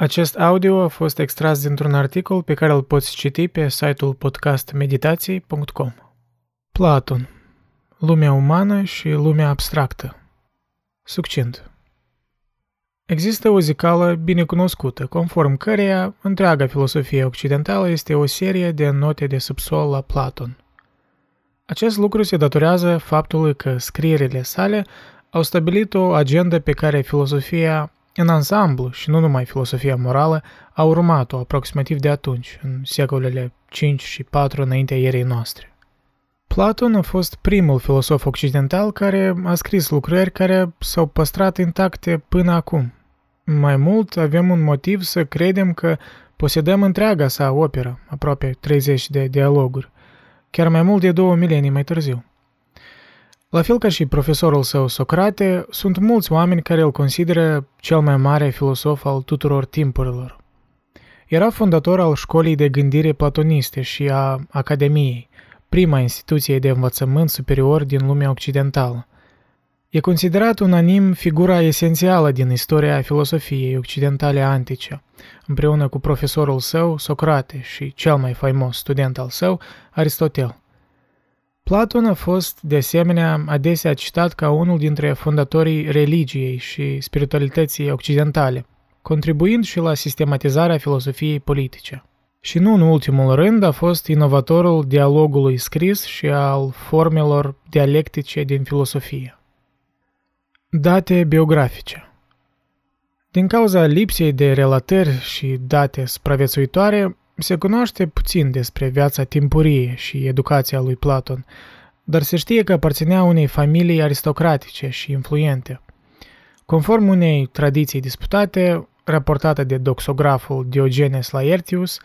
Acest audio a fost extras dintr-un articol pe care îl poți citi pe site-ul podcastmeditații.com. Platon. Lumea umană și lumea abstractă. Succint. Există o zicală binecunoscută, conform căreia întreaga filosofie occidentală este o serie de note de subsol la Platon. Acest lucru se datorează faptului că scrierile sale au stabilit o agendă pe care filosofia în ansamblu și nu numai filosofia morală a urmat-o aproximativ de atunci, în secolele 5 și 4 înaintea erei noastre. Platon a fost primul filosof occidental care a scris lucrări care s-au păstrat intacte până acum. Mai mult, avem un motiv să credem că posedăm întreaga sa operă, aproape 30 de dialoguri, chiar mai mult de două milenii mai târziu. La fel ca și profesorul său Socrate, sunt mulți oameni care îl consideră cel mai mare filosof al tuturor timpurilor. Era fondator al școlii de gândire platoniste și a Academiei, prima instituție de învățământ superior din lumea occidentală. E considerat unanim figura esențială din istoria filosofiei occidentale antice, împreună cu profesorul său, Socrate, și cel mai faimos student al său, Aristotel. Platon a fost, de asemenea, adesea citat ca unul dintre fondatorii religiei și spiritualității occidentale, contribuind și la sistematizarea filosofiei politice. Și nu în ultimul rând a fost inovatorul dialogului scris și al formelor dialectice din filosofie. Date biografice Din cauza lipsei de relatări și date supraviețuitoare, se cunoaște puțin despre viața timpurie și educația lui Platon, dar se știe că aparținea unei familii aristocratice și influente. Conform unei tradiții disputate, raportată de doxograful Diogenes Laertius,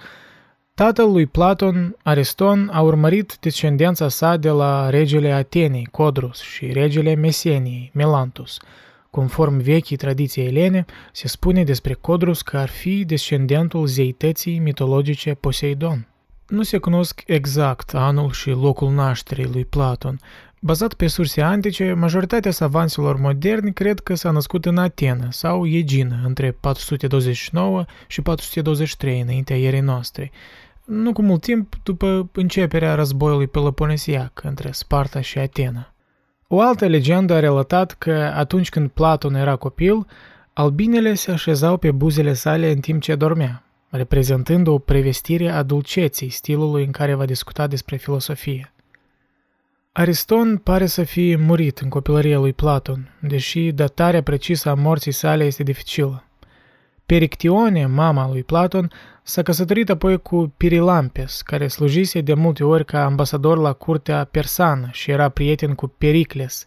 tatăl lui Platon, Ariston, a urmărit descendența sa de la regele Atenei, Codrus, și regele Meseniei, Melantus – Conform vechii tradiții elene, se spune despre Codrus că ar fi descendentul zeității mitologice Poseidon. Nu se cunosc exact anul și locul nașterii lui Platon. Bazat pe surse antice, majoritatea savanților moderni cred că s-a născut în Atena sau Egină între 429 și 423 înaintea erei noastre, nu cu mult timp după începerea războiului peloponesiac între Sparta și Atena. O altă legendă a relatat că atunci când Platon era copil, albinele se așezau pe buzele sale în timp ce dormea, reprezentând o prevestire a dulceții stilului în care va discuta despre filosofie. Ariston pare să fie murit în copilăria lui Platon, deși datarea precisă a morții sale este dificilă. Perictione, mama lui Platon, s-a căsătorit apoi cu Pirilampes, care slujise de multe ori ca ambasador la curtea persană și era prieten cu Pericles,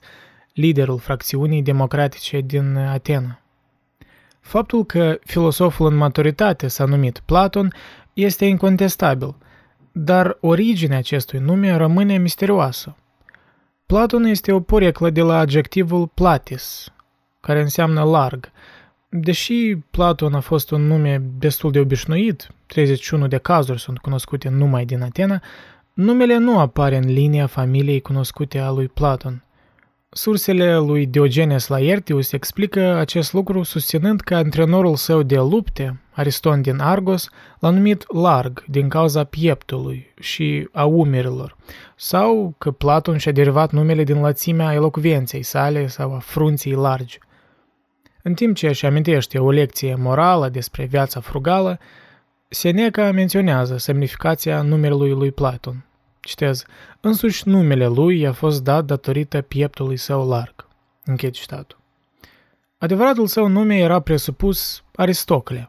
liderul fracțiunii democratice din Atena. Faptul că filosoful în maturitate s-a numit Platon este incontestabil, dar originea acestui nume rămâne misterioasă. Platon este o poreclă de la adjectivul platis, care înseamnă larg, Deși Platon a fost un nume destul de obișnuit, 31 de cazuri sunt cunoscute numai din Atena, numele nu apare în linia familiei cunoscute a lui Platon. Sursele lui Diogenes Laertius explică acest lucru susținând că antrenorul său de lupte, Ariston din Argos, l-a numit larg din cauza pieptului și a umerilor, sau că Platon și-a derivat numele din lățimea elocvenței sale sau a frunții largi. În timp ce își amintește o lecție morală despre viața frugală, Seneca menționează semnificația numelui lui Platon. Citez, însuși numele lui i-a fost dat datorită pieptului său larg. Închei citatul. Adevăratul său nume era presupus Aristocle,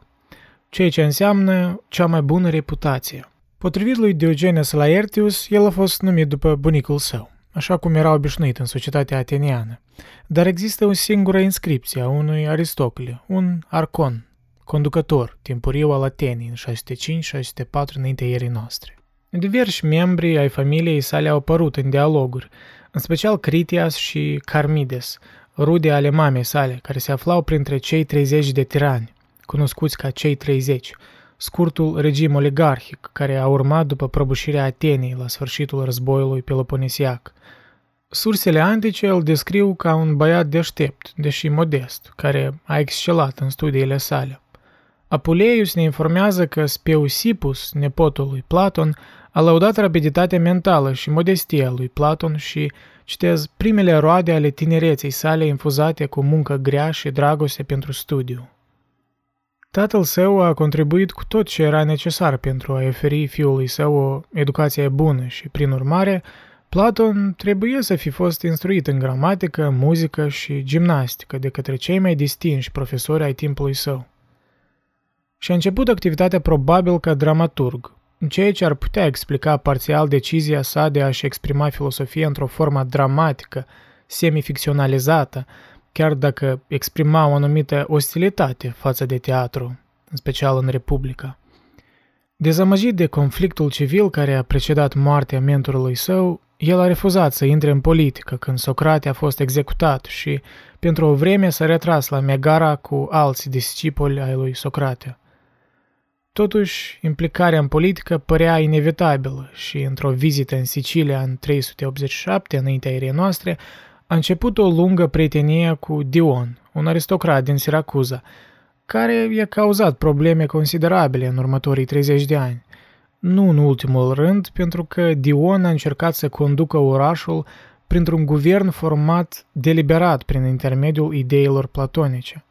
ceea ce înseamnă cea mai bună reputație. Potrivit lui Diogenes Laertius, el a fost numit după bunicul său așa cum era obișnuit în societatea ateniană. Dar există o singură inscripție a unui Aristocle, un arcon, conducător, timpuriu al Atenii, în 605-604 înaintea ierii noastre. Diversi membri ai familiei sale au apărut în dialoguri, în special Critias și Carmides, rude ale mamei sale, care se aflau printre cei 30 de tirani, cunoscuți ca cei 30, scurtul regim oligarhic care a urmat după prăbușirea Atenei la sfârșitul războiului Peloponesiac. Sursele antice îl descriu ca un băiat deștept, deși modest, care a excelat în studiile sale. Apuleius ne informează că Speusipus, nepotul lui Platon, a lăudat rapiditatea mentală și modestia lui Platon și, citez, primele roade ale tinereței sale infuzate cu muncă grea și dragoste pentru studiu. Tatăl său a contribuit cu tot ce era necesar pentru a oferi fiului său o educație bună și, prin urmare, Platon trebuie să fi fost instruit în gramatică, muzică și gimnastică de către cei mai distinși profesori ai timpului său. Și a început activitatea probabil ca dramaturg, ceea ce ar putea explica parțial decizia sa de a-și exprima filosofia într-o formă dramatică, semificționalizată, chiar dacă exprima o anumită ostilitate față de teatru, în special în Republica. Dezamăgit de conflictul civil care a precedat moartea mentorului său, el a refuzat să intre în politică când Socrate a fost executat și, pentru o vreme, s-a retras la Megara cu alți discipoli ai lui Socrate. Totuși, implicarea în politică părea inevitabilă și, într-o vizită în Sicilia în 387, înaintea erei noastre, a început o lungă prietenie cu Dion, un aristocrat din Siracuza, care i-a cauzat probleme considerabile în următorii 30 de ani. Nu în ultimul rând, pentru că Dion a încercat să conducă orașul printr-un guvern format deliberat prin intermediul ideilor platonice.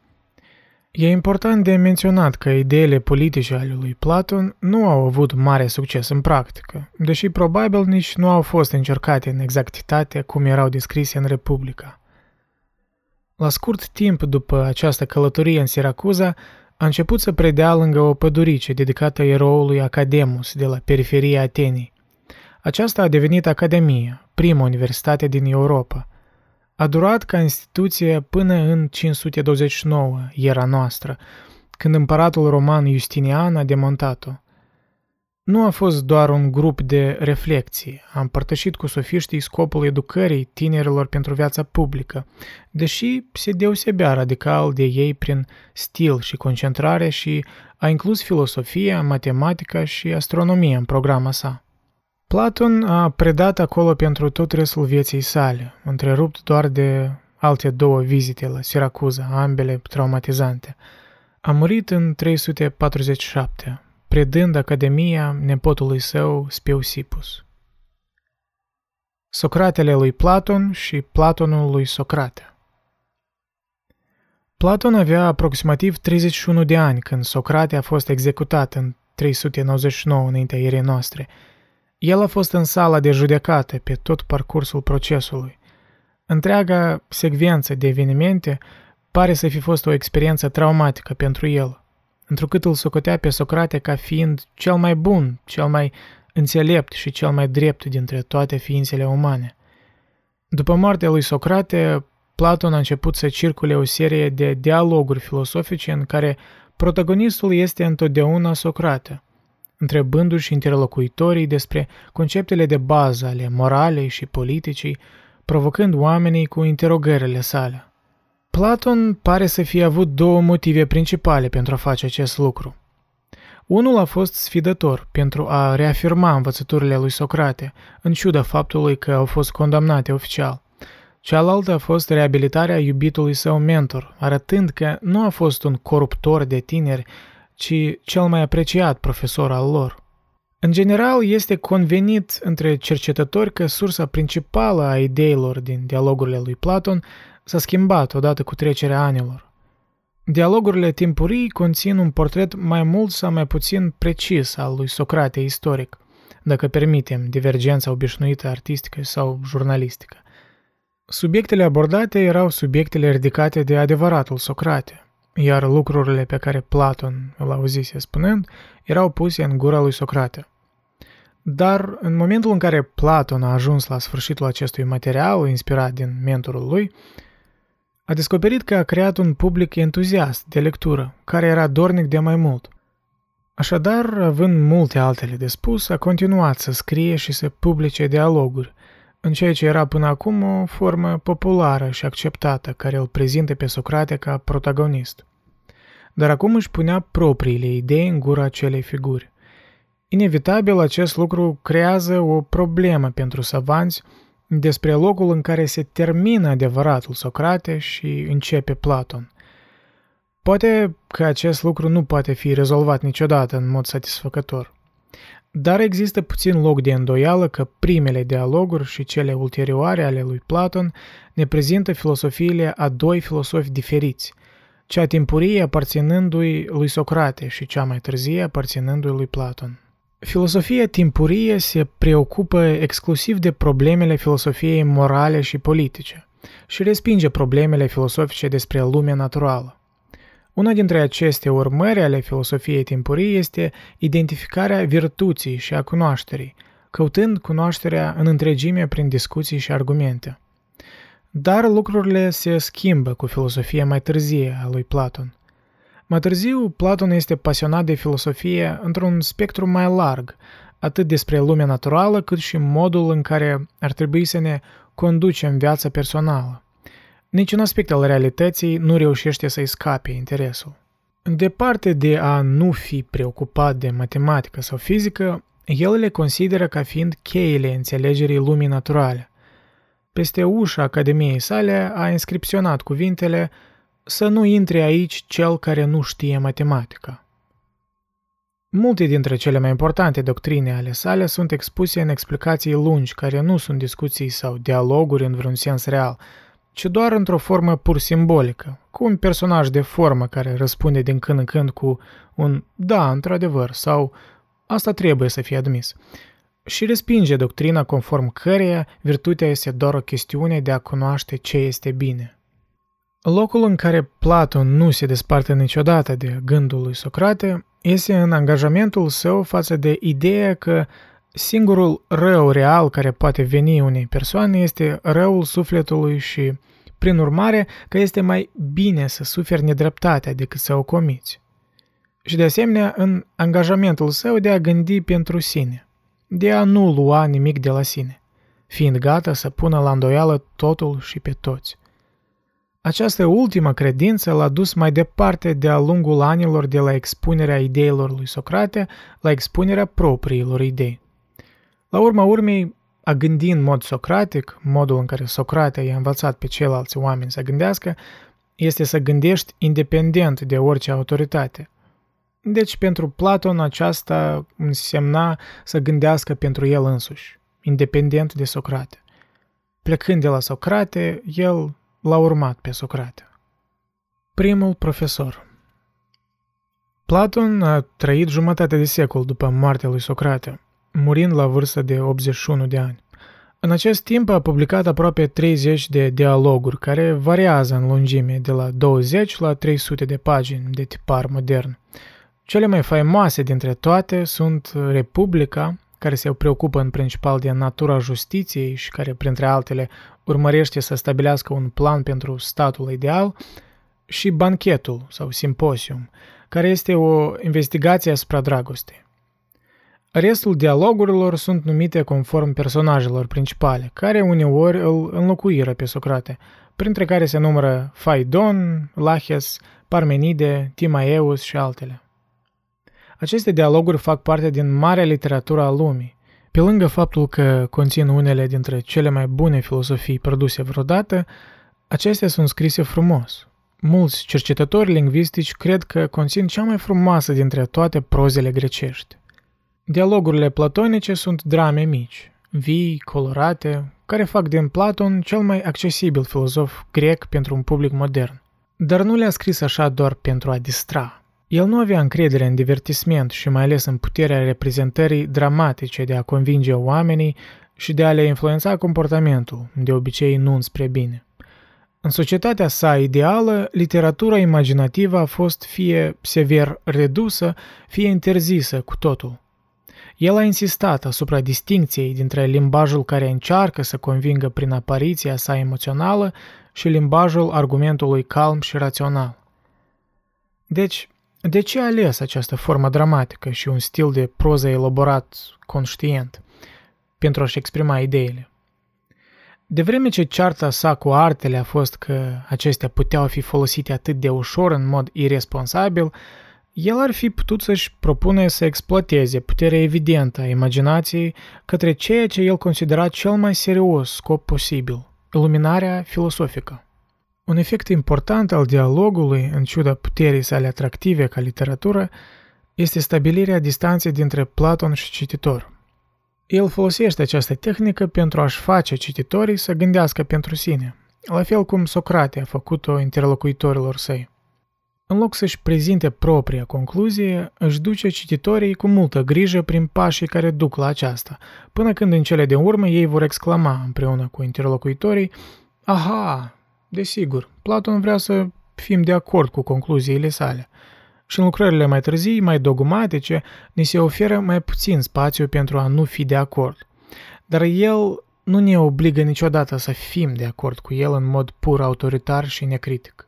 E important de menționat că ideile politice ale lui Platon nu au avut mare succes în practică, deși probabil nici nu au fost încercate în exactitate cum erau descrise în Republica. La scurt timp după această călătorie în Siracuza, a început să predea lângă o pădurice dedicată eroului Academus de la periferia Atenei. Aceasta a devenit Academia, prima universitate din Europa – a durat ca instituție până în 529, era noastră, când împăratul roman Justinian a demontat-o. Nu a fost doar un grup de reflexie, a împărtășit cu sofiștii scopul educării tinerilor pentru viața publică, deși se deosebea radical de ei prin stil și concentrare și a inclus filosofia, matematica și astronomia în programa sa. Platon a predat acolo pentru tot restul vieții sale, întrerupt doar de alte două vizite la Siracuza, ambele traumatizante. A murit în 347, predând Academia nepotului său Speusipus. Socratele lui Platon și Platonul lui Socrate Platon avea aproximativ 31 de ani când Socrate a fost executat în 399 înaintea erei noastre – el a fost în sala de judecată pe tot parcursul procesului. Întreaga secvență de evenimente pare să fi fost o experiență traumatică pentru el, întrucât îl socotea pe Socrate ca fiind cel mai bun, cel mai înțelept și cel mai drept dintre toate ființele umane. După moartea lui Socrate, Platon a început să circule o serie de dialoguri filosofice în care protagonistul este întotdeauna Socrate – întrebându-și interlocuitorii despre conceptele de bază ale moralei și politicii, provocând oamenii cu interogările sale. Platon pare să fie avut două motive principale pentru a face acest lucru. Unul a fost sfidător pentru a reafirma învățăturile lui Socrate, în ciuda faptului că au fost condamnate oficial. Cealaltă a fost reabilitarea iubitului său mentor, arătând că nu a fost un coruptor de tineri, ci cel mai apreciat profesor al lor. În general, este convenit între cercetători că sursa principală a ideilor din dialogurile lui Platon s-a schimbat odată cu trecerea anilor. Dialogurile timpurii conțin un portret mai mult sau mai puțin precis al lui Socrate istoric, dacă permitem divergența obișnuită artistică sau jurnalistică. Subiectele abordate erau subiectele ridicate de adevăratul Socrate, iar lucrurile pe care Platon îl auzise spunând erau puse în gura lui Socrate. Dar în momentul în care Platon a ajuns la sfârșitul acestui material inspirat din mentorul lui, a descoperit că a creat un public entuziast de lectură, care era dornic de mai mult. Așadar, având multe altele de spus, a continuat să scrie și să publice dialoguri, în ceea ce era până acum o formă populară și acceptată care îl prezintă pe Socrate ca protagonist. Dar acum își punea propriile idei în gura acelei figuri. Inevitabil acest lucru creează o problemă pentru savanți despre locul în care se termină adevăratul Socrate și începe Platon. Poate că acest lucru nu poate fi rezolvat niciodată în mod satisfăcător. Dar există puțin loc de îndoială că primele dialoguri și cele ulterioare ale lui Platon ne prezintă filosofiile a doi filosofi diferiți, cea timpurie aparținându-i lui Socrate și cea mai târzie aparținându-i lui Platon. Filosofia timpurie se preocupă exclusiv de problemele filosofiei morale și politice și respinge problemele filosofice despre lumea naturală. Una dintre aceste urmări ale filosofiei timpurii este identificarea virtuții și a cunoașterii, căutând cunoașterea în întregime prin discuții și argumente. Dar lucrurile se schimbă cu filosofia mai târzie a lui Platon. Mai târziu, Platon este pasionat de filosofie într-un spectru mai larg, atât despre lumea naturală, cât și modul în care ar trebui să ne conducem viața personală. Niciun aspect al realității nu reușește să-i scape interesul. Departe de a nu fi preocupat de matematică sau fizică, el le consideră ca fiind cheile înțelegerii lumii naturale. Peste ușa Academiei sale a inscripționat cuvintele să nu intre aici cel care nu știe matematica. Multe dintre cele mai importante doctrine ale sale sunt expuse în explicații lungi, care nu sunt discuții sau dialoguri în vreun sens real, ci doar într-o formă pur simbolică, cu un personaj de formă care răspunde din când în când cu un da, într-adevăr, sau asta trebuie să fie admis, și respinge doctrina conform căreia virtutea este doar o chestiune de a cunoaște ce este bine. Locul în care Platon nu se desparte niciodată de gândul lui Socrate este în angajamentul său față de ideea că singurul rău real care poate veni unei persoane este răul sufletului și, prin urmare, că este mai bine să suferi nedreptatea decât să o comiți. Și de asemenea în angajamentul său de a gândi pentru sine, de a nu lua nimic de la sine, fiind gata să pună la îndoială totul și pe toți – această ultimă credință l-a dus mai departe de-a lungul anilor de la expunerea ideilor lui Socrate la expunerea propriilor idei. La urma urmei, a gândi în mod socratic, modul în care Socrate i-a învățat pe ceilalți oameni să gândească, este să gândești independent de orice autoritate. Deci, pentru Platon, aceasta însemna să gândească pentru el însuși, independent de Socrate. Plecând de la Socrate, el l-a urmat pe Socrate. Primul profesor Platon a trăit jumătate de secol după moartea lui Socrate, murind la vârstă de 81 de ani. În acest timp a publicat aproape 30 de dialoguri care variază în lungime de la 20 la 300 de pagini de tipar modern. Cele mai faimoase dintre toate sunt Republica, care se preocupă în principal de natura justiției și care, printre altele, urmărește să stabilească un plan pentru statul ideal, și banchetul sau simposium, care este o investigație asupra dragostei. Restul dialogurilor sunt numite conform personajelor principale, care uneori îl înlocuiră pe Socrate, printre care se numără Phaidon, Laches, Parmenide, Timaeus și altele. Aceste dialoguri fac parte din marea literatură a lumii. Pe lângă faptul că conțin unele dintre cele mai bune filosofii produse vreodată, acestea sunt scrise frumos. Mulți cercetători lingvistici cred că conțin cea mai frumoasă dintre toate prozele grecești. Dialogurile platonice sunt drame mici, vii, colorate, care fac din Platon cel mai accesibil filozof grec pentru un public modern. Dar nu le-a scris așa doar pentru a distra. El nu avea încredere în divertisment și mai ales în puterea reprezentării dramatice de a convinge oamenii și de a le influența comportamentul, de obicei nu înspre bine. În societatea sa ideală, literatura imaginativă a fost fie sever redusă, fie interzisă cu totul. El a insistat asupra distincției dintre limbajul care încearcă să convingă prin apariția sa emoțională și limbajul argumentului calm și rațional. Deci, de ce a ales această formă dramatică și un stil de proză elaborat, conștient, pentru a-și exprima ideile? De vreme ce cearta sa cu artele a fost că acestea puteau fi folosite atât de ușor în mod irresponsabil, el ar fi putut să-și propune să exploateze puterea evidentă a imaginației către ceea ce el considera cel mai serios scop posibil, iluminarea filosofică. Un efect important al dialogului, în ciuda puterii sale atractive ca literatură, este stabilirea distanței dintre Platon și cititor. El folosește această tehnică pentru a-și face cititorii să gândească pentru sine, la fel cum Socrate a făcut-o interlocuitorilor săi. În loc să-și prezinte propria concluzie, își duce cititorii cu multă grijă prin pașii care duc la aceasta, până când în cele de urmă ei vor exclama împreună cu interlocuitorii Aha, desigur, Platon vrea să fim de acord cu concluziile sale. Și în lucrările mai târzii, mai dogmatice, ni se oferă mai puțin spațiu pentru a nu fi de acord. Dar el nu ne obligă niciodată să fim de acord cu el în mod pur autoritar și necritic.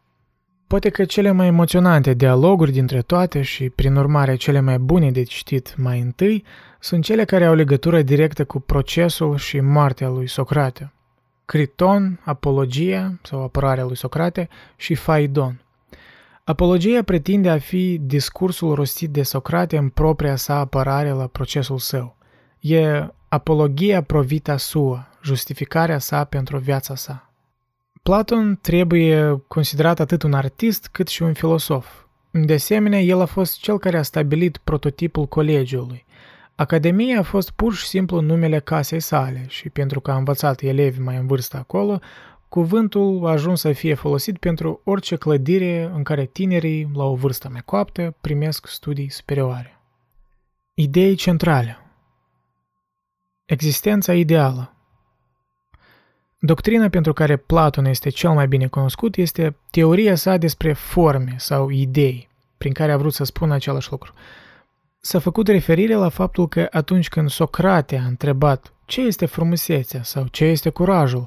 Poate că cele mai emoționante dialoguri dintre toate și, prin urmare, cele mai bune de citit mai întâi, sunt cele care au legătură directă cu procesul și moartea lui Socrate. Criton, Apologia sau apărarea lui Socrate și Faidon. Apologia pretinde a fi discursul rostit de Socrate în propria sa apărare la procesul său. E apologia provita sua, justificarea sa pentru viața sa. Platon trebuie considerat atât un artist cât și un filosof. De asemenea, el a fost cel care a stabilit prototipul colegiului. Academia a fost pur și simplu numele casei sale și pentru că a învățat elevi mai în vârstă acolo, cuvântul a ajuns să fie folosit pentru orice clădire în care tinerii, la o vârstă mai coaptă, primesc studii superioare. Idei centrale Existența ideală Doctrina pentru care Platon este cel mai bine cunoscut este teoria sa despre forme sau idei, prin care a vrut să spună același lucru. S-a făcut referire la faptul că atunci când Socrate a întrebat ce este frumusețea sau ce este curajul,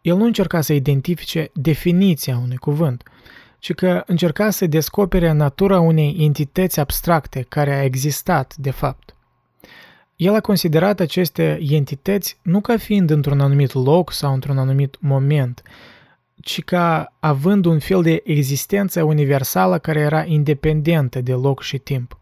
el nu încerca să identifice definiția unui cuvânt, ci că încerca să descopere natura unei entități abstracte care a existat de fapt. El a considerat aceste entități nu ca fiind într-un anumit loc sau într-un anumit moment, ci ca având un fel de existență universală care era independentă de loc și timp.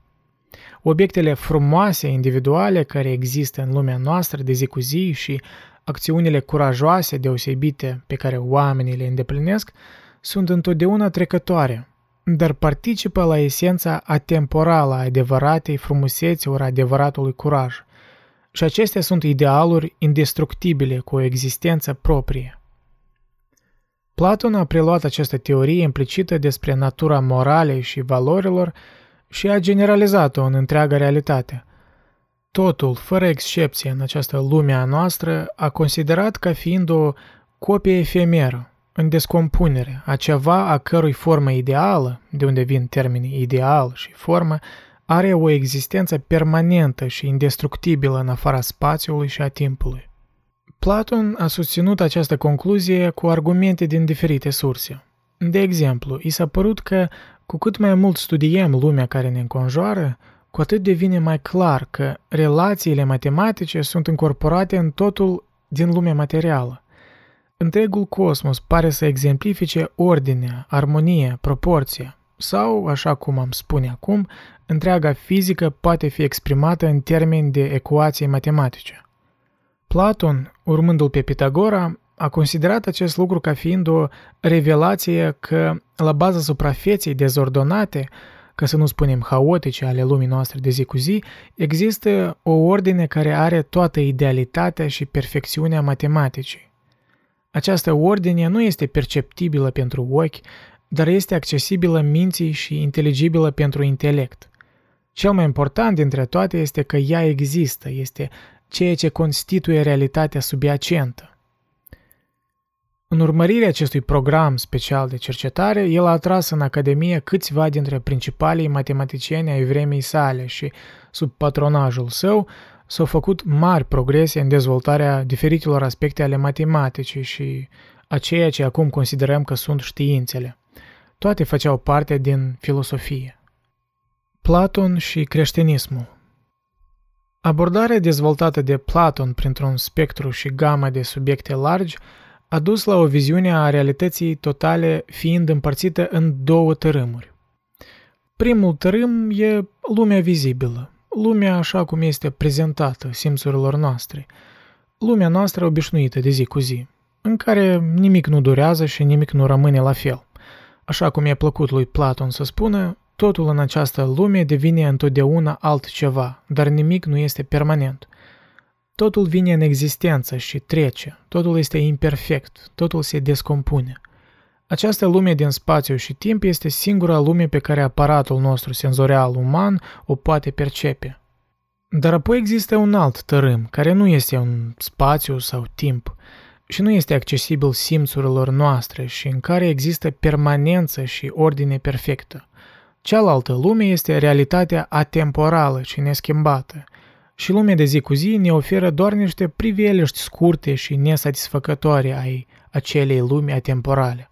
Obiectele frumoase, individuale, care există în lumea noastră de zi cu zi și acțiunile curajoase, deosebite, pe care oamenii le îndeplinesc, sunt întotdeauna trecătoare, dar participă la esența atemporală a adevăratei frumuseți ori adevăratului curaj. Și acestea sunt idealuri indestructibile cu o existență proprie. Platon a preluat această teorie implicită despre natura moralei și valorilor și a generalizat-o în întreaga realitate. Totul, fără excepție în această lume a noastră, a considerat ca fiind o copie efemeră, în descompunere, a ceva a cărui formă ideală, de unde vin termenii ideal și formă, are o existență permanentă și indestructibilă în afara spațiului și a timpului. Platon a susținut această concluzie cu argumente din diferite surse. De exemplu, i s-a părut că cu cât mai mult studiem lumea care ne înconjoară, cu atât devine mai clar că relațiile matematice sunt incorporate în totul din lumea materială. Întregul cosmos pare să exemplifice ordinea, armonia, proporția, sau, așa cum am spune acum, întreaga fizică poate fi exprimată în termeni de ecuații matematice. Platon, urmându-l pe Pitagora, a considerat acest lucru ca fiind o revelație că, la baza suprafeței dezordonate, ca să nu spunem haotice ale lumii noastre de zi cu zi, există o ordine care are toată idealitatea și perfecțiunea matematicii. Această ordine nu este perceptibilă pentru ochi, dar este accesibilă minții și inteligibilă pentru intelect. Cel mai important dintre toate este că ea există, este ceea ce constituie realitatea subiacentă. În urmărirea acestui program special de cercetare, el a atras în Academie câțiva dintre principalii matematicieni ai vremii sale și, sub patronajul său, s-au făcut mari progrese în dezvoltarea diferitelor aspecte ale matematicii și a ceea ce acum considerăm că sunt științele. Toate făceau parte din filosofie. Platon și creștinismul Abordarea dezvoltată de Platon printr-un spectru și gamă de subiecte largi a dus la o viziune a realității totale fiind împărțită în două tărâmuri. Primul tărâm e lumea vizibilă, lumea așa cum este prezentată simțurilor noastre, lumea noastră obișnuită de zi cu zi. în care nimic nu durează și nimic nu rămâne la fel. Așa cum i-a plăcut lui Platon să spună, totul în această lume devine întotdeauna altceva, dar nimic nu este permanent. Totul vine în existență și trece, totul este imperfect, totul se descompune. Această lume din spațiu și timp este singura lume pe care aparatul nostru senzorial uman o poate percepe. Dar apoi există un alt tărâm, care nu este un spațiu sau timp, și nu este accesibil simțurilor noastre și în care există permanență și ordine perfectă. Cealaltă lume este realitatea atemporală și neschimbată, și lumea de zi cu zi ne oferă doar niște priveliști scurte și nesatisfăcătoare ai acelei lumi atemporale.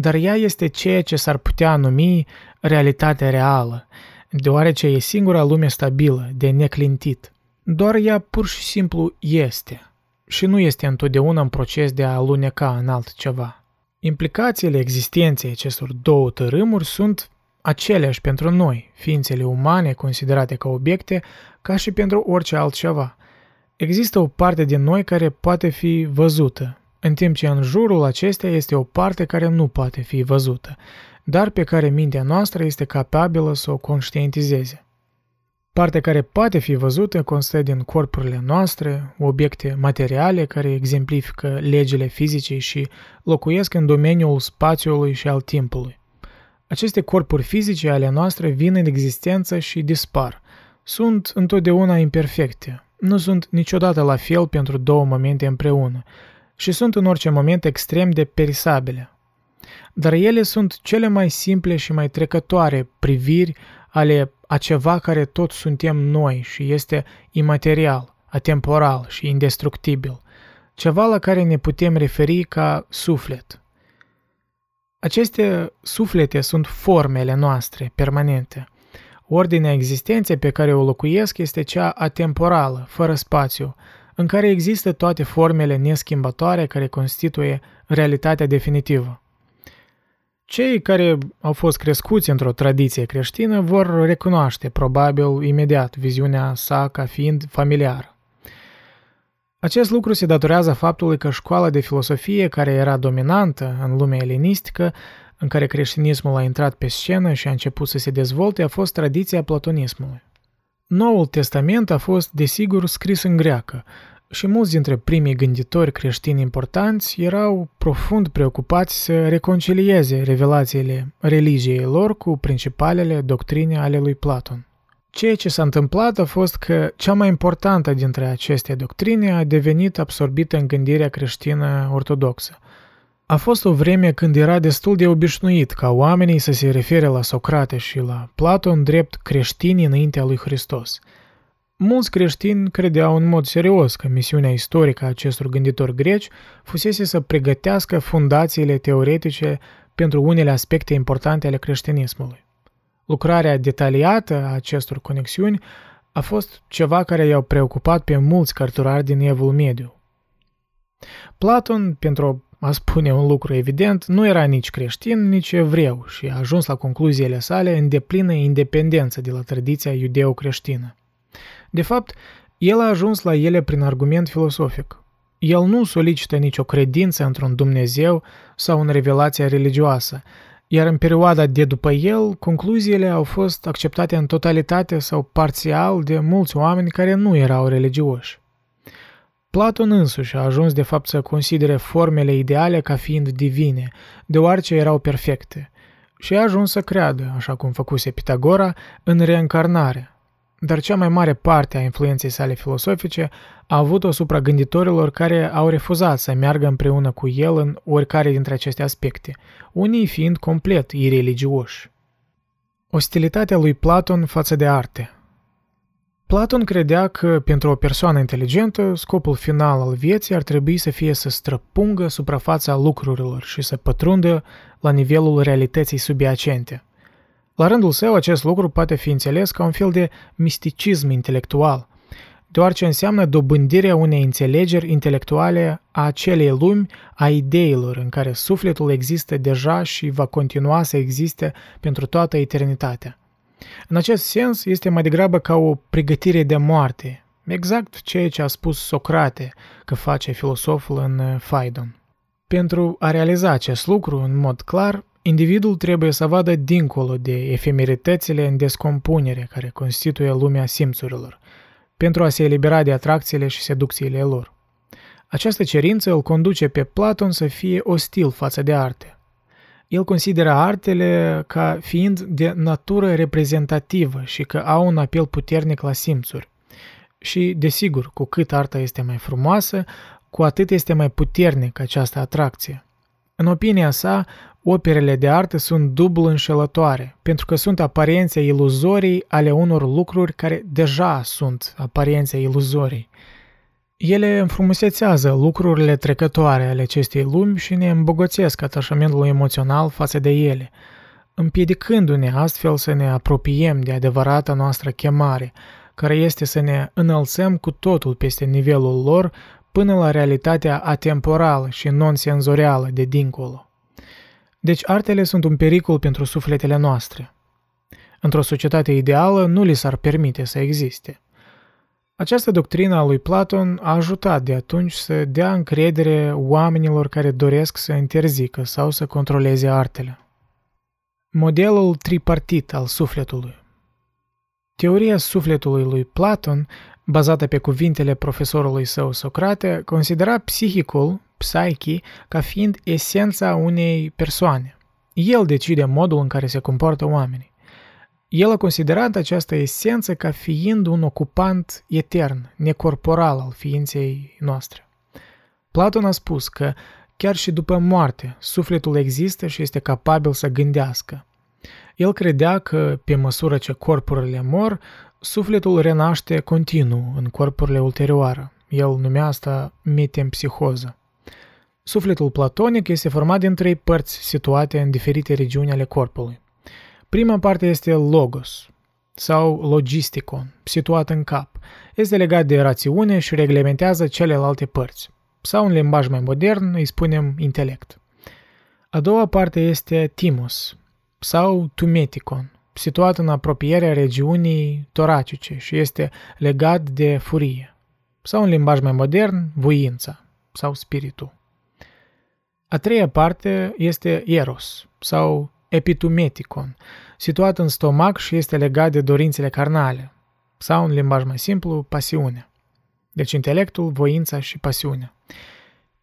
Dar ea este ceea ce s-ar putea numi realitatea reală, deoarece e singura lume stabilă, de neclintit. Doar ea pur și simplu este și nu este întotdeauna în proces de a aluneca în altceva. Implicațiile existenței acestor două tărâmuri sunt aceleași pentru noi, ființele umane considerate ca obiecte, ca și pentru orice altceva. Există o parte din noi care poate fi văzută, în timp ce în jurul acesteia este o parte care nu poate fi văzută, dar pe care mintea noastră este capabilă să o conștientizeze. Partea care poate fi văzută constă din corpurile noastre, obiecte materiale care exemplifică legile fizice și locuiesc în domeniul spațiului și al timpului. Aceste corpuri fizice ale noastre vin în existență și dispar. Sunt întotdeauna imperfecte, nu sunt niciodată la fel pentru două momente împreună și sunt în orice moment extrem de perisabile. Dar ele sunt cele mai simple și mai trecătoare priviri ale a ceva care tot suntem noi și este imaterial, atemporal și indestructibil, ceva la care ne putem referi ca suflet. Aceste suflete sunt formele noastre permanente. Ordinea existenței pe care o locuiesc este cea atemporală, fără spațiu, în care există toate formele neschimbătoare care constituie realitatea definitivă. Cei care au fost crescuți într-o tradiție creștină vor recunoaște probabil imediat viziunea sa ca fiind familiară. Acest lucru se datorează faptului că școala de filosofie care era dominantă în lumea elenistică, în care creștinismul a intrat pe scenă și a început să se dezvolte, a fost tradiția platonismului. Noul Testament a fost, desigur, scris în greacă, și mulți dintre primii gânditori creștini importanți erau profund preocupați să reconcilieze revelațiile religiei lor cu principalele doctrine ale lui Platon. Ceea ce s-a întâmplat a fost că cea mai importantă dintre aceste doctrine a devenit absorbită în gândirea creștină ortodoxă. A fost o vreme când era destul de obișnuit ca oamenii să se refere la Socrate și la Platon drept creștini înaintea lui Hristos – Mulți creștini credeau în mod serios că misiunea istorică a acestor gânditori greci fusese să pregătească fundațiile teoretice pentru unele aspecte importante ale creștinismului. Lucrarea detaliată a acestor conexiuni a fost ceva care i-au preocupat pe mulți cărturari din Evul Mediu. Platon, pentru a spune un lucru evident, nu era nici creștin, nici evreu și a ajuns la concluziile sale în deplină independență de la tradiția iudeo-creștină. De fapt, el a ajuns la ele prin argument filosofic. El nu solicită nicio credință într-un Dumnezeu sau în revelația religioasă, iar în perioada de după el, concluziile au fost acceptate în totalitate sau parțial de mulți oameni care nu erau religioși. Platon însuși a ajuns de fapt să considere formele ideale ca fiind divine, deoarece erau perfecte, și a ajuns să creadă, așa cum făcuse Pitagora, în reîncarnare, dar cea mai mare parte a influenței sale filosofice a avut-o asupra gânditorilor care au refuzat să meargă împreună cu el în oricare dintre aceste aspecte, unii fiind complet ireligioși. Ostilitatea lui Platon față de arte Platon credea că, pentru o persoană inteligentă, scopul final al vieții ar trebui să fie să străpungă suprafața lucrurilor și să pătrundă la nivelul realității subiacente – la rândul său, acest lucru poate fi înțeles ca un fel de misticism intelectual, deoarece înseamnă dobândirea unei înțelegeri intelectuale a acelei lumi a ideilor în care sufletul există deja și va continua să existe pentru toată eternitatea. În acest sens, este mai degrabă ca o pregătire de moarte, Exact ceea ce a spus Socrate că face filosoful în Phaidon. Pentru a realiza acest lucru în mod clar, individul trebuie să vadă dincolo de efemeritățile în descompunere care constituie lumea simțurilor, pentru a se elibera de atracțiile și seducțiile lor. Această cerință îl conduce pe Platon să fie ostil față de arte. El consideră artele ca fiind de natură reprezentativă și că au un apel puternic la simțuri. Și, desigur, cu cât arta este mai frumoasă, cu atât este mai puternic această atracție. În opinia sa, operele de artă sunt dublu înșelătoare, pentru că sunt aparențe iluzorii ale unor lucruri care deja sunt aparențe iluzorii. Ele înfrumusețează lucrurile trecătoare ale acestei lumi și ne îmbogățesc atașamentul emoțional față de ele, împiedicându-ne astfel să ne apropiem de adevărata noastră chemare, care este să ne înălțăm cu totul peste nivelul lor până la realitatea atemporală și non-senzorială de dincolo. Deci artele sunt un pericol pentru sufletele noastre. Într-o societate ideală nu li s-ar permite să existe – această doctrină a lui Platon a ajutat de atunci să dea încredere oamenilor care doresc să interzică sau să controleze artele. Modelul tripartit al sufletului Teoria sufletului lui Platon, bazată pe cuvintele profesorului său Socrate, considera psihicul, psyche, ca fiind esența unei persoane. El decide modul în care se comportă oamenii. El a considerat această esență ca fiind un ocupant etern, necorporal al ființei noastre. Platon a spus că chiar și după moarte, sufletul există și este capabil să gândească. El credea că, pe măsură ce corpurile mor, sufletul renaște continuu în corpurile ulterioare. El numea asta metempsihoză. Sufletul platonic este format din trei părți situate în diferite regiuni ale corpului. Prima parte este logos sau logisticon, situat în cap. Este legat de rațiune și reglementează celelalte părți. Sau în limbaj mai modern îi spunem intelect. A doua parte este timos sau tumeticon, situat în apropierea regiunii toracice și este legat de furie. Sau în limbaj mai modern, voința sau spiritul. A treia parte este eros sau epitumeticon, situat în stomac și este legat de dorințele carnale, sau, în limbaj mai simplu, pasiunea. Deci intelectul, voința și pasiunea.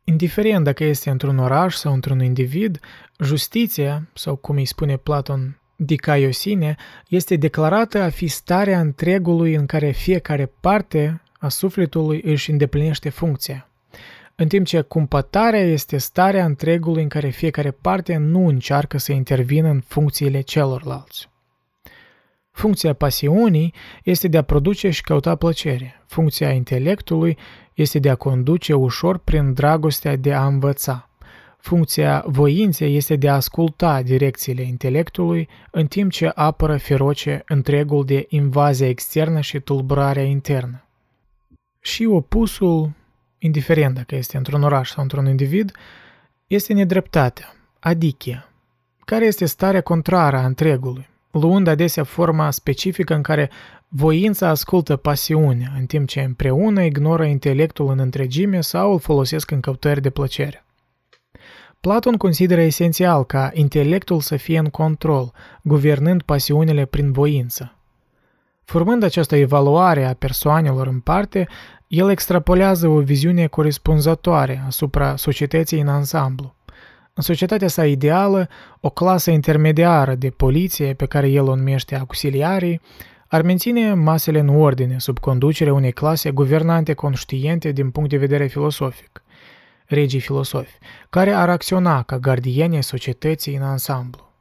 Indiferent dacă este într-un oraș sau într-un individ, justiția, sau cum îi spune Platon, dicaiosine, este declarată a fi starea întregului în care fiecare parte a sufletului își îndeplinește funcția în timp ce cumpătarea este starea întregului în care fiecare parte nu încearcă să intervină în funcțiile celorlalți. Funcția pasiunii este de a produce și căuta plăcere. Funcția intelectului este de a conduce ușor prin dragostea de a învăța. Funcția voinței este de a asculta direcțiile intelectului în timp ce apără feroce întregul de invazie externă și tulburarea internă. Și opusul indiferent dacă este într-un oraș sau într-un individ, este nedreptatea, adichia, care este starea contrară a întregului, luând adesea forma specifică în care voința ascultă pasiunea, în timp ce împreună ignoră intelectul în întregime sau îl folosesc în căutări de plăcere. Platon consideră esențial ca intelectul să fie în control, guvernând pasiunile prin voință. Formând această evaluare a persoanelor în parte, el extrapolează o viziune corespunzătoare asupra societății în ansamblu. În societatea sa ideală, o clasă intermediară de poliție, pe care el o numește auxiliarii, ar menține masele în ordine sub conducerea unei clase guvernante conștiente din punct de vedere filosofic, regii filosofi, care ar acționa ca gardieni societății în ansamblu.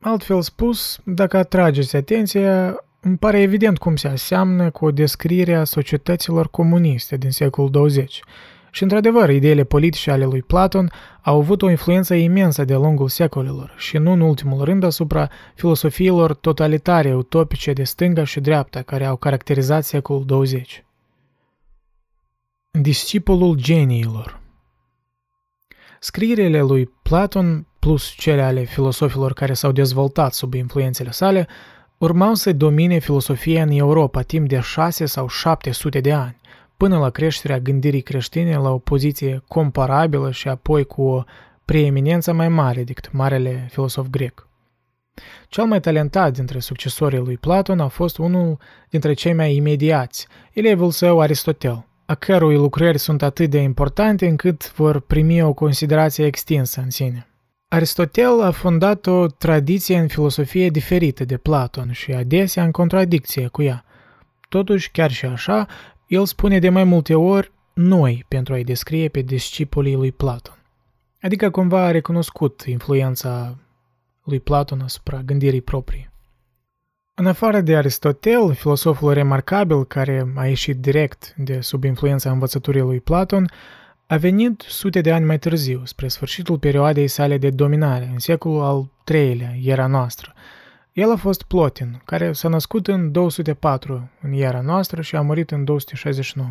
Altfel spus, dacă atrageți atenția, îmi pare evident cum se aseamnă cu o descriere a societăților comuniste din secolul 20. Și, într-adevăr, ideile politice ale lui Platon au avut o influență imensă de-a lungul secolelor și nu în ultimul rând asupra filosofiilor totalitare utopice de stânga și dreapta care au caracterizat secolul 20. Discipolul geniilor Scrierile lui Platon, plus cele ale filosofilor care s-au dezvoltat sub influențele sale, urmau să domine filosofia în Europa timp de șase sau șapte sute de ani, până la creșterea gândirii creștine la o poziție comparabilă și apoi cu o preeminență mai mare decât marele filosof grec. Cel mai talentat dintre succesorii lui Platon a fost unul dintre cei mai imediați, elevul său Aristotel, a cărui lucrări sunt atât de importante încât vor primi o considerație extinsă în sine. Aristotel a fondat o tradiție în filosofie diferită de Platon și adesea în contradicție cu ea. Totuși, chiar și așa, el spune de mai multe ori noi pentru a-i descrie pe discipolii lui Platon. Adică cumva a recunoscut influența lui Platon asupra gândirii proprii. În afară de Aristotel, filosoful remarcabil care a ieșit direct de sub influența învățăturii lui Platon, a venit sute de ani mai târziu, spre sfârșitul perioadei sale de dominare, în secolul al III-lea, era noastră. El a fost Plotin, care s-a născut în 204 în era noastră și a murit în 269.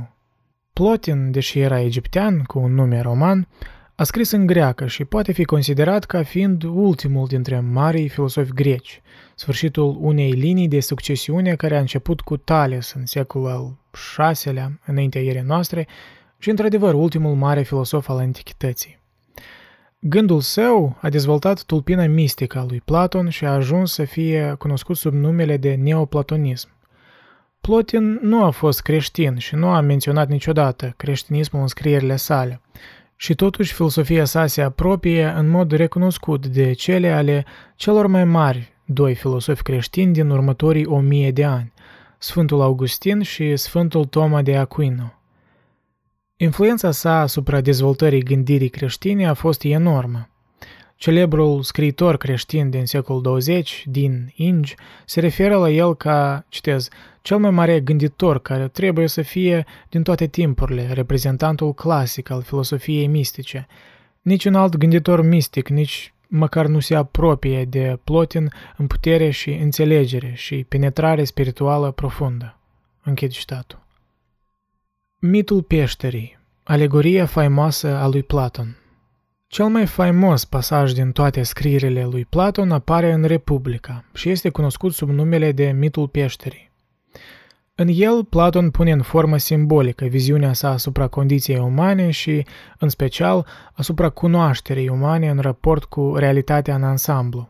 Plotin, deși era egiptean, cu un nume roman, a scris în greacă și poate fi considerat ca fiind ultimul dintre marii filosofi greci, sfârșitul unei linii de succesiune care a început cu Tales în secolul al VI-lea, înaintea ierei noastre, și într-adevăr ultimul mare filosof al antichității. Gândul său a dezvoltat tulpina mistică a lui Platon și a ajuns să fie cunoscut sub numele de neoplatonism. Plotin nu a fost creștin și nu a menționat niciodată creștinismul în scrierile sale, și totuși filosofia sa se apropie în mod recunoscut de cele ale celor mai mari doi filosofi creștini din următorii o mie de ani, Sfântul Augustin și Sfântul Toma de Aquino. Influența sa asupra dezvoltării gândirii creștine a fost enormă. Celebrul scriitor creștin din secolul 20, din Ingi, se referă la el ca, citez, cel mai mare gânditor care trebuie să fie din toate timpurile reprezentantul clasic al filosofiei mistice. Niciun alt gânditor mistic, nici măcar nu se apropie de Plotin în putere și înțelegere și penetrare spirituală profundă. Închid citatul. Mitul peșterii, alegoria faimoasă a lui Platon cel mai faimos pasaj din toate scrierile lui Platon apare în Republica și este cunoscut sub numele de mitul peșterii. În el, Platon pune în formă simbolică viziunea sa asupra condiției umane și, în special, asupra cunoașterii umane în raport cu realitatea în ansamblu.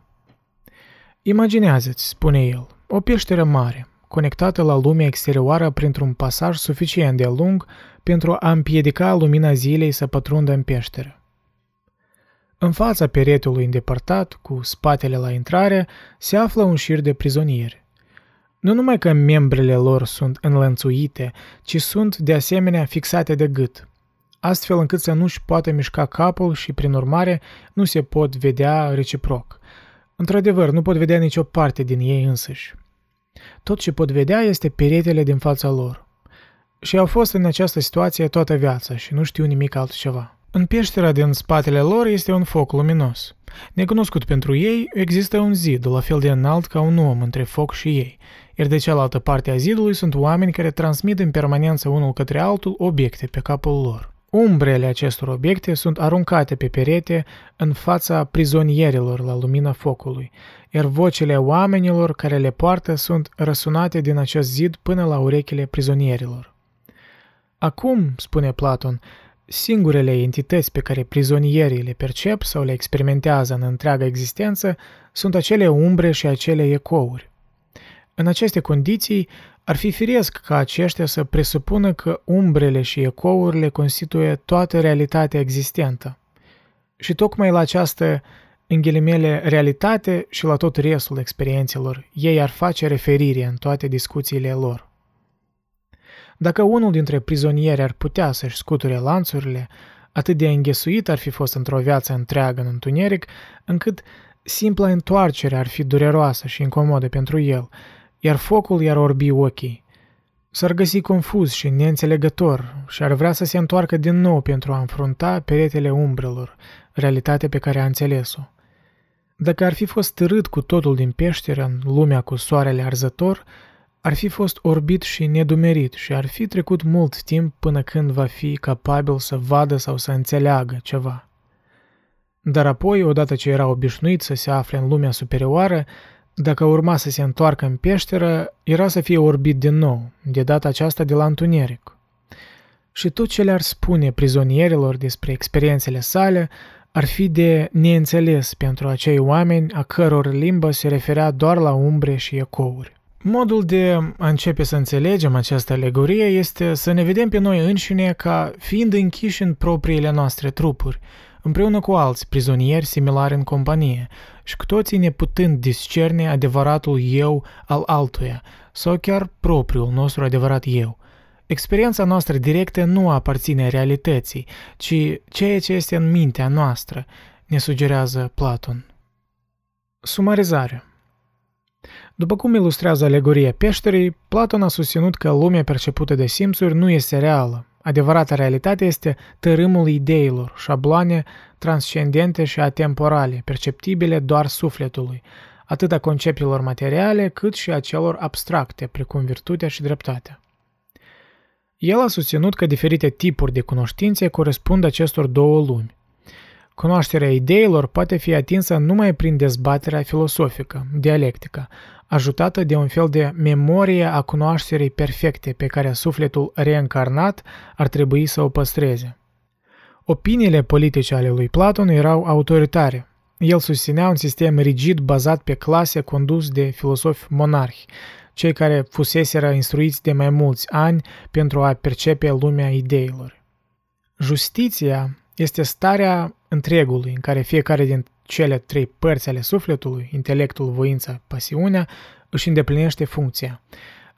Imaginează-ți, spune el, o peșteră mare, conectată la lumea exterioară printr-un pasaj suficient de lung pentru a împiedica lumina zilei să pătrundă în peșteră. În fața peretului îndepărtat, cu spatele la intrare, se află un șir de prizonieri. Nu numai că membrele lor sunt înlănțuite, ci sunt de asemenea fixate de gât, astfel încât să nu-și poată mișca capul și, prin urmare, nu se pot vedea reciproc. Într-adevăr, nu pot vedea nicio parte din ei însăși. Tot ce pot vedea este peretele din fața lor. Și au fost în această situație toată viața și nu știu nimic altceva. În peștera din spatele lor este un foc luminos. Necunoscut pentru ei, există un zid la fel de înalt ca un om între foc și ei, iar de cealaltă parte a zidului sunt oameni care transmit în permanență unul către altul obiecte pe capul lor. Umbrele acestor obiecte sunt aruncate pe perete în fața prizonierilor la lumina focului, iar vocile oamenilor care le poartă sunt răsunate din acest zid până la urechile prizonierilor. Acum, spune Platon, Singurele entități pe care prizonierii le percep sau le experimentează în întreaga existență sunt acele umbre și acele ecouri. În aceste condiții, ar fi firesc ca aceștia să presupună că umbrele și ecourile constituie toată realitatea existentă. Și tocmai la această, în ghilimele, realitate și la tot restul experiențelor, ei ar face referire în toate discuțiile lor. Dacă unul dintre prizonieri ar putea să-și scuture lanțurile, atât de înghesuit ar fi fost într-o viață întreagă în întuneric, încât simpla întoarcere ar fi dureroasă și incomodă pentru el, iar focul i-ar orbi ochii. S-ar găsi confuz și neînțelegător și ar vrea să se întoarcă din nou pentru a înfrunta peretele umbrelor, realitatea pe care a înțeles-o. Dacă ar fi fost târât cu totul din peșteră în lumea cu soarele arzător, ar fi fost orbit și nedumerit și ar fi trecut mult timp până când va fi capabil să vadă sau să înțeleagă ceva. Dar apoi, odată ce era obișnuit să se afle în lumea superioară, Dacă urma să se întoarcă în peșteră, era să fie orbit din nou, de data aceasta de la întuneric. Și tot ce le-ar spune prizonierilor despre experiențele sale ar fi de neînțeles pentru acei oameni a căror limbă se referea doar la umbre și ecouri. Modul de a începe să înțelegem această alegorie este să ne vedem pe noi înșine ca fiind închiși în propriile noastre trupuri, împreună cu alți prizonieri similari în companie și cu toții neputând discerne adevăratul eu al altuia sau chiar propriul nostru adevărat eu. Experiența noastră directă nu aparține realității, ci ceea ce este în mintea noastră, ne sugerează Platon. Sumarizare după cum ilustrează alegoria peșterii, Platon a susținut că lumea percepută de simțuri nu este reală. Adevărata realitate este tărâmul ideilor, șabloane transcendente și atemporale, perceptibile doar sufletului, atât a conceptelor materiale cât și a celor abstracte, precum virtutea și dreptatea. El a susținut că diferite tipuri de cunoștințe corespund acestor două lumi. Cunoașterea ideilor poate fi atinsă numai prin dezbaterea filosofică, dialectică, ajutată de un fel de memorie a cunoașterii perfecte pe care sufletul reîncarnat ar trebui să o păstreze. Opiniile politice ale lui Platon erau autoritare. El susținea un sistem rigid bazat pe clase condus de filosofi monarhi, cei care fuseseră instruiți de mai mulți ani pentru a percepe lumea ideilor. Justiția este starea întregului în care fiecare din cele trei părți ale sufletului, intelectul, voința, pasiunea, își îndeplinește funcția.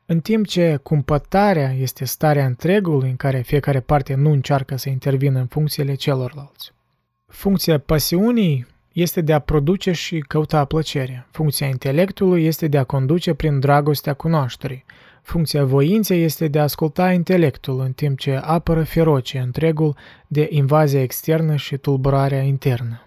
În timp ce cumpătarea este starea întregului în care fiecare parte nu încearcă să intervină în funcțiile celorlalți. Funcția pasiunii este de a produce și căuta plăcerea. Funcția intelectului este de a conduce prin dragostea cunoașterii. Funcția voinței este de a asculta intelectul în timp ce apără feroce întregul de invazia externă și tulburarea internă.